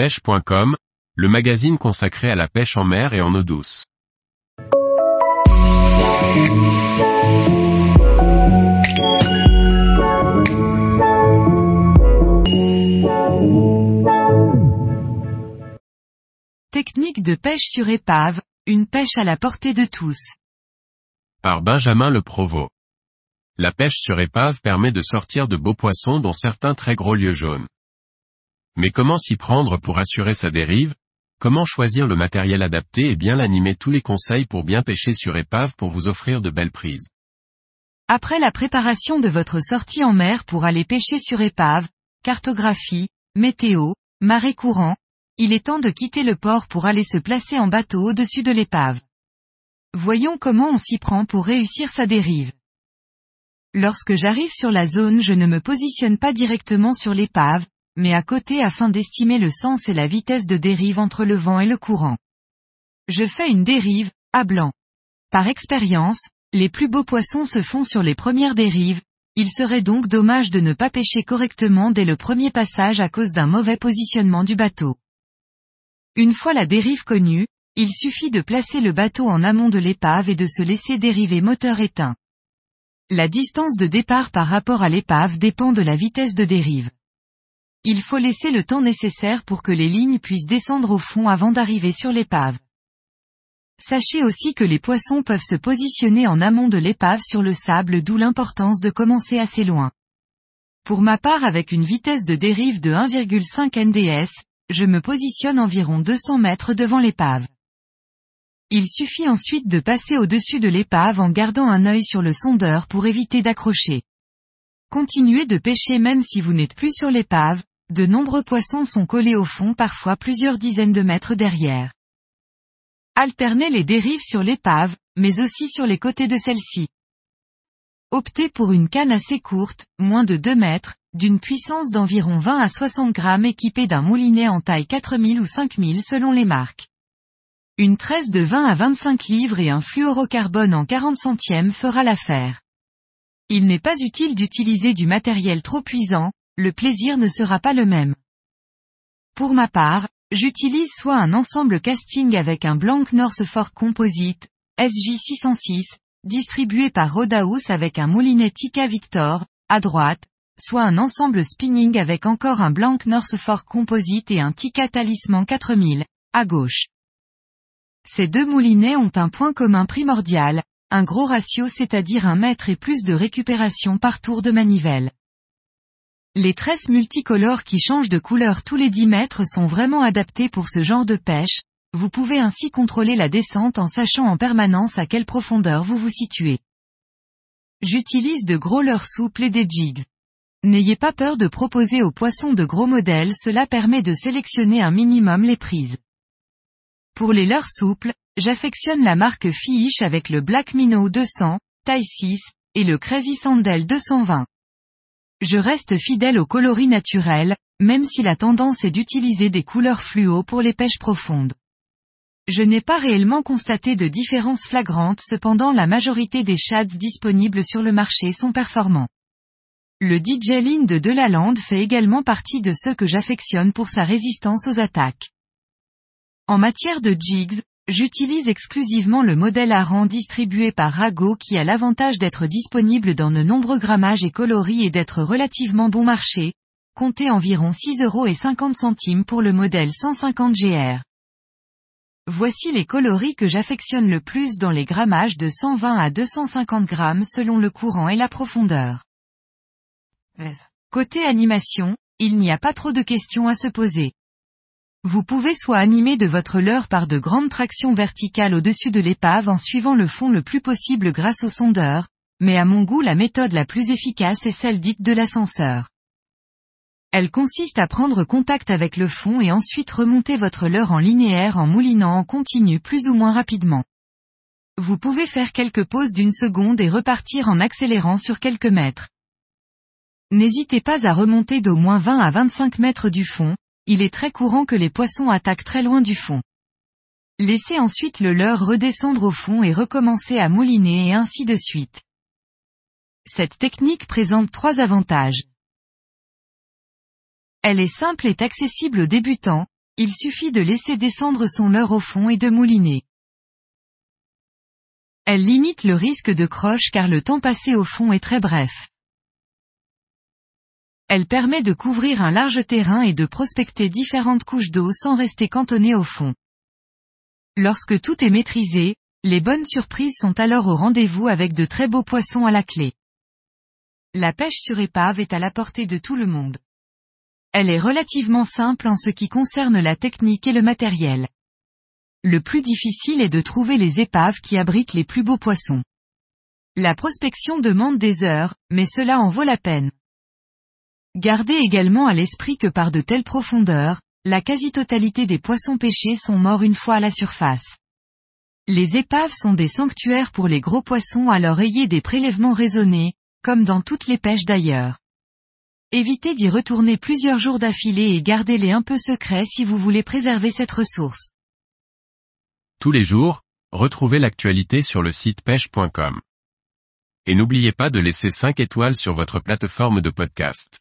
pêche.com, le magazine consacré à la pêche en mer et en eau douce. Technique de pêche sur épave, une pêche à la portée de tous. Par Benjamin Le Provost. La pêche sur épave permet de sortir de beaux poissons dont certains très gros lieux jaunes. Mais comment s'y prendre pour assurer sa dérive? Comment choisir le matériel adapté et bien l'animer tous les conseils pour bien pêcher sur épave pour vous offrir de belles prises? Après la préparation de votre sortie en mer pour aller pêcher sur épave, cartographie, météo, marée courant, il est temps de quitter le port pour aller se placer en bateau au-dessus de l'épave. Voyons comment on s'y prend pour réussir sa dérive. Lorsque j'arrive sur la zone je ne me positionne pas directement sur l'épave, mais à côté afin d'estimer le sens et la vitesse de dérive entre le vent et le courant. Je fais une dérive, à blanc. Par expérience, les plus beaux poissons se font sur les premières dérives, il serait donc dommage de ne pas pêcher correctement dès le premier passage à cause d'un mauvais positionnement du bateau. Une fois la dérive connue, il suffit de placer le bateau en amont de l'épave et de se laisser dériver moteur éteint. La distance de départ par rapport à l'épave dépend de la vitesse de dérive. Il faut laisser le temps nécessaire pour que les lignes puissent descendre au fond avant d'arriver sur l'épave. Sachez aussi que les poissons peuvent se positionner en amont de l'épave sur le sable d'où l'importance de commencer assez loin. Pour ma part avec une vitesse de dérive de 1,5 NDS, je me positionne environ 200 mètres devant l'épave. Il suffit ensuite de passer au-dessus de l'épave en gardant un œil sur le sondeur pour éviter d'accrocher. Continuez de pêcher même si vous n'êtes plus sur l'épave, de nombreux poissons sont collés au fond parfois plusieurs dizaines de mètres derrière. Alternez les dérives sur l'épave, mais aussi sur les côtés de celle-ci. Optez pour une canne assez courte, moins de 2 mètres, d'une puissance d'environ 20 à 60 grammes équipée d'un moulinet en taille 4000 ou 5000 selon les marques. Une tresse de 20 à 25 livres et un fluorocarbone en 40 centièmes fera l'affaire. Il n'est pas utile d'utiliser du matériel trop puissant, le plaisir ne sera pas le même. Pour ma part, j'utilise soit un ensemble casting avec un Blanc North Fork Composite, SJ606, distribué par Rodaus avec un moulinet Tika Victor, à droite, soit un ensemble spinning avec encore un Blanc North Fork Composite et un Tika Talisman 4000, à gauche. Ces deux moulinets ont un point commun primordial, un gros ratio c'est-à-dire un mètre et plus de récupération par tour de manivelle. Les tresses multicolores qui changent de couleur tous les 10 mètres sont vraiment adaptées pour ce genre de pêche, vous pouvez ainsi contrôler la descente en sachant en permanence à quelle profondeur vous vous situez. J'utilise de gros leurres souples et des jigs. N'ayez pas peur de proposer aux poissons de gros modèles, cela permet de sélectionner un minimum les prises. Pour les leurres souples, j'affectionne la marque Fish avec le Black Minnow 200, taille 6, et le Crazy Sandel 220. Je reste fidèle au coloris naturel, même si la tendance est d'utiliser des couleurs fluo pour les pêches profondes. Je n'ai pas réellement constaté de différence flagrante cependant la majorité des shads disponibles sur le marché sont performants. Le DJ Line de Delaland fait également partie de ceux que j'affectionne pour sa résistance aux attaques. En matière de jigs, J'utilise exclusivement le modèle Aran distribué par Rago qui a l'avantage d'être disponible dans de nombreux grammages et coloris et d'être relativement bon marché. Comptez environ 6 euros et 50 centimes pour le modèle 150 GR. Voici les coloris que j'affectionne le plus dans les grammages de 120 à 250 grammes selon le courant et la profondeur. Côté animation, il n'y a pas trop de questions à se poser. Vous pouvez soit animer de votre leurre par de grandes tractions verticales au-dessus de l'épave en suivant le fond le plus possible grâce au sondeur, mais à mon goût la méthode la plus efficace est celle dite de l'ascenseur. Elle consiste à prendre contact avec le fond et ensuite remonter votre leurre en linéaire en moulinant en continu plus ou moins rapidement. Vous pouvez faire quelques pauses d'une seconde et repartir en accélérant sur quelques mètres. N'hésitez pas à remonter d'au moins 20 à 25 mètres du fond, il est très courant que les poissons attaquent très loin du fond. Laissez ensuite le leurre redescendre au fond et recommencer à mouliner et ainsi de suite. Cette technique présente trois avantages. Elle est simple et accessible aux débutants, il suffit de laisser descendre son leurre au fond et de mouliner. Elle limite le risque de croche car le temps passé au fond est très bref. Elle permet de couvrir un large terrain et de prospecter différentes couches d'eau sans rester cantonné au fond. Lorsque tout est maîtrisé, les bonnes surprises sont alors au rendez-vous avec de très beaux poissons à la clé. La pêche sur épave est à la portée de tout le monde. Elle est relativement simple en ce qui concerne la technique et le matériel. Le plus difficile est de trouver les épaves qui abritent les plus beaux poissons. La prospection demande des heures, mais cela en vaut la peine. Gardez également à l'esprit que par de telles profondeurs, la quasi-totalité des poissons pêchés sont morts une fois à la surface. Les épaves sont des sanctuaires pour les gros poissons alors ayez des prélèvements raisonnés, comme dans toutes les pêches d'ailleurs. Évitez d'y retourner plusieurs jours d'affilée et gardez-les un peu secrets si vous voulez préserver cette ressource. Tous les jours, retrouvez l'actualité sur le site pêche.com. Et n'oubliez pas de laisser 5 étoiles sur votre plateforme de podcast.